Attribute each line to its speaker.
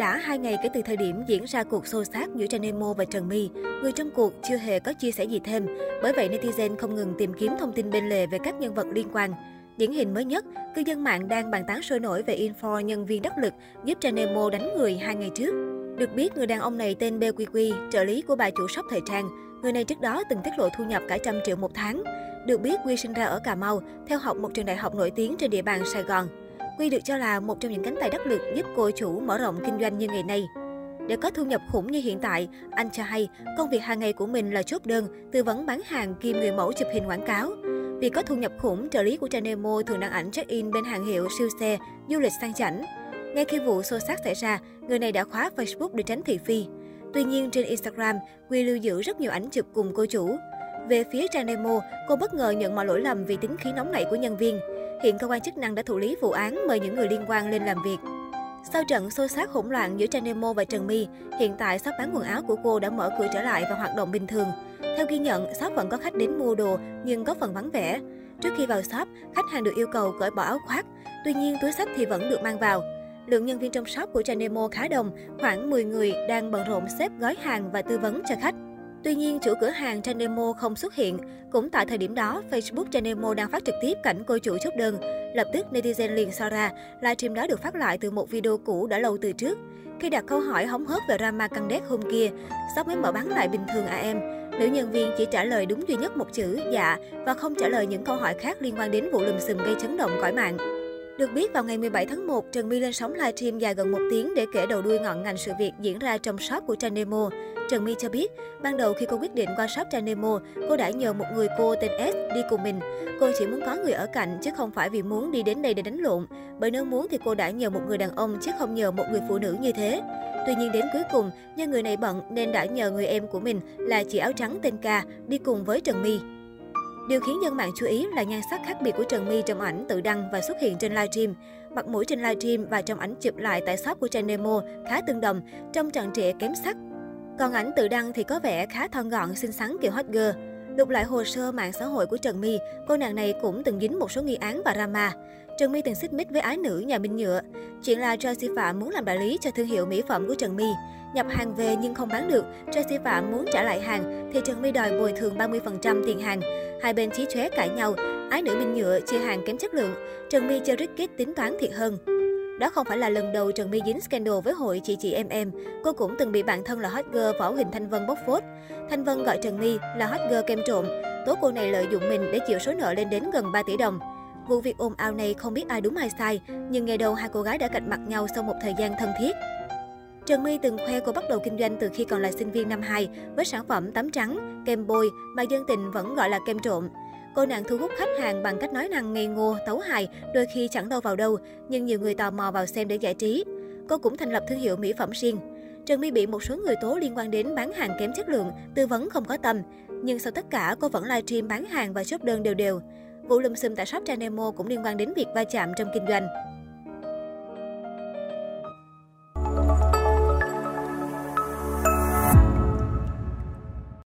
Speaker 1: Đã hai ngày kể từ thời điểm diễn ra cuộc xô xát giữa Trang Nemo và Trần My, người trong cuộc chưa hề có chia sẻ gì thêm. Bởi vậy netizen không ngừng tìm kiếm thông tin bên lề về các nhân vật liên quan. Điển hình mới nhất, cư dân mạng đang bàn tán sôi nổi về info nhân viên đắc lực giúp Trang Nemo đánh người hai ngày trước. Được biết, người đàn ông này tên BQQ, trợ lý của bà chủ shop thời trang. Người này trước đó từng tiết lộ thu nhập cả trăm triệu một tháng. Được biết, Quy sinh ra ở Cà Mau, theo học một trường đại học nổi tiếng trên địa bàn Sài Gòn. Quy được cho là một trong những cánh tay đắc lực giúp cô chủ mở rộng kinh doanh như ngày nay. Để có thu nhập khủng như hiện tại, anh cho hay công việc hàng ngày của mình là chốt đơn, tư vấn bán hàng kiêm người mẫu chụp hình quảng cáo. Vì có thu nhập khủng, trợ lý của Chanemo thường đăng ảnh check-in bên hàng hiệu siêu xe, du lịch sang chảnh. Ngay khi vụ xô xát xảy ra, người này đã khóa Facebook để tránh thị phi. Tuy nhiên, trên Instagram, Quy lưu giữ rất nhiều ảnh chụp cùng cô chủ. Về phía Trang Nemo, cô bất ngờ nhận mọi lỗi lầm vì tính khí nóng nảy của nhân viên. Hiện cơ quan chức năng đã thụ lý vụ án mời những người liên quan lên làm việc. Sau trận xô xát hỗn loạn giữa Trang Nemo và Trần My, hiện tại shop bán quần áo của cô đã mở cửa trở lại và hoạt động bình thường. Theo ghi nhận, shop vẫn có khách đến mua đồ nhưng có phần vắng vẻ. Trước khi vào shop, khách hàng được yêu cầu cởi bỏ áo khoác, tuy nhiên túi sách thì vẫn được mang vào. Lượng nhân viên trong shop của Chanemo khá đông, khoảng 10 người đang bận rộn xếp gói hàng và tư vấn cho khách. Tuy nhiên, chủ cửa hàng Chanemo không xuất hiện. Cũng tại thời điểm đó, Facebook Chanemo đang phát trực tiếp cảnh cô chủ chốt đơn. Lập tức, netizen liền so ra, livestream đó được phát lại từ một video cũ đã lâu từ trước. Khi đặt câu hỏi hóng hớt về drama căng đét hôm kia, shop mới mở bán lại bình thường à em. Nữ nhân viên chỉ trả lời đúng duy nhất một chữ dạ và không trả lời những câu hỏi khác liên quan đến vụ lùm xùm gây chấn động cõi mạng. Được biết, vào ngày 17 tháng 1, Trần My lên sóng livestream dài gần một tiếng để kể đầu đuôi ngọn ngành sự việc diễn ra trong shop của Trang Nemo. Trần My cho biết, ban đầu khi cô quyết định qua shop Trang Nemo, cô đã nhờ một người cô tên S đi cùng mình. Cô chỉ muốn có người ở cạnh chứ không phải vì muốn đi đến đây để đánh lộn. Bởi nếu muốn thì cô đã nhờ một người đàn ông chứ không nhờ một người phụ nữ như thế. Tuy nhiên đến cuối cùng, do người này bận nên đã nhờ người em của mình là chị áo trắng tên Ca đi cùng với Trần My. Điều khiến dân mạng chú ý là nhan sắc khác biệt của Trần My trong ảnh tự đăng và xuất hiện trên livestream. Mặt mũi trên livestream và trong ảnh chụp lại tại shop của Trang Nemo khá tương đồng, trong trận trịa kém sắc. Còn ảnh tự đăng thì có vẻ khá thon gọn, xinh xắn kiểu hot girl. Lục lại hồ sơ mạng xã hội của Trần My, cô nàng này cũng từng dính một số nghi án và drama. Trần My từng xích mích với ái nữ nhà Minh Nhựa. Chuyện là Joyce Phạm muốn làm đại lý cho thương hiệu mỹ phẩm của Trần My. Nhập hàng về nhưng không bán được, Joyce Phạm muốn trả lại hàng thì Trần My đòi bồi thường 30% tiền hàng. Hai bên chí chóe cãi nhau, ái nữ Minh Nhựa chia hàng kém chất lượng, Trần My cho Rickit tính toán thiệt hơn. Đó không phải là lần đầu Trần My dính scandal với hội chị chị em em. Cô cũng từng bị bạn thân là hot girl Võ Huỳnh Thanh Vân bóc phốt. Thanh Vân gọi Trần My là hot girl kem trộm. Tố cô này lợi dụng mình để chịu số nợ lên đến gần 3 tỷ đồng. Vụ việc ồn ào này không biết ai đúng ai sai, nhưng ngày đầu hai cô gái đã cạnh mặt nhau sau một thời gian thân thiết. Trần My từng khoe cô bắt đầu kinh doanh từ khi còn là sinh viên năm 2 với sản phẩm tắm trắng, kem bôi mà dân tình vẫn gọi là kem trộn. Cô nàng thu hút khách hàng bằng cách nói năng ngây ngô, tấu hài, đôi khi chẳng đâu vào đâu, nhưng nhiều người tò mò vào xem để giải trí. Cô cũng thành lập thương hiệu mỹ phẩm riêng. Trần My bị một số người tố liên quan đến bán hàng kém chất lượng, tư vấn không có tâm. Nhưng sau tất cả, cô vẫn livestream bán hàng và chốt đơn đều đều. Vụ lùm xùm tại shop Chanemo cũng liên quan đến việc va chạm trong kinh doanh.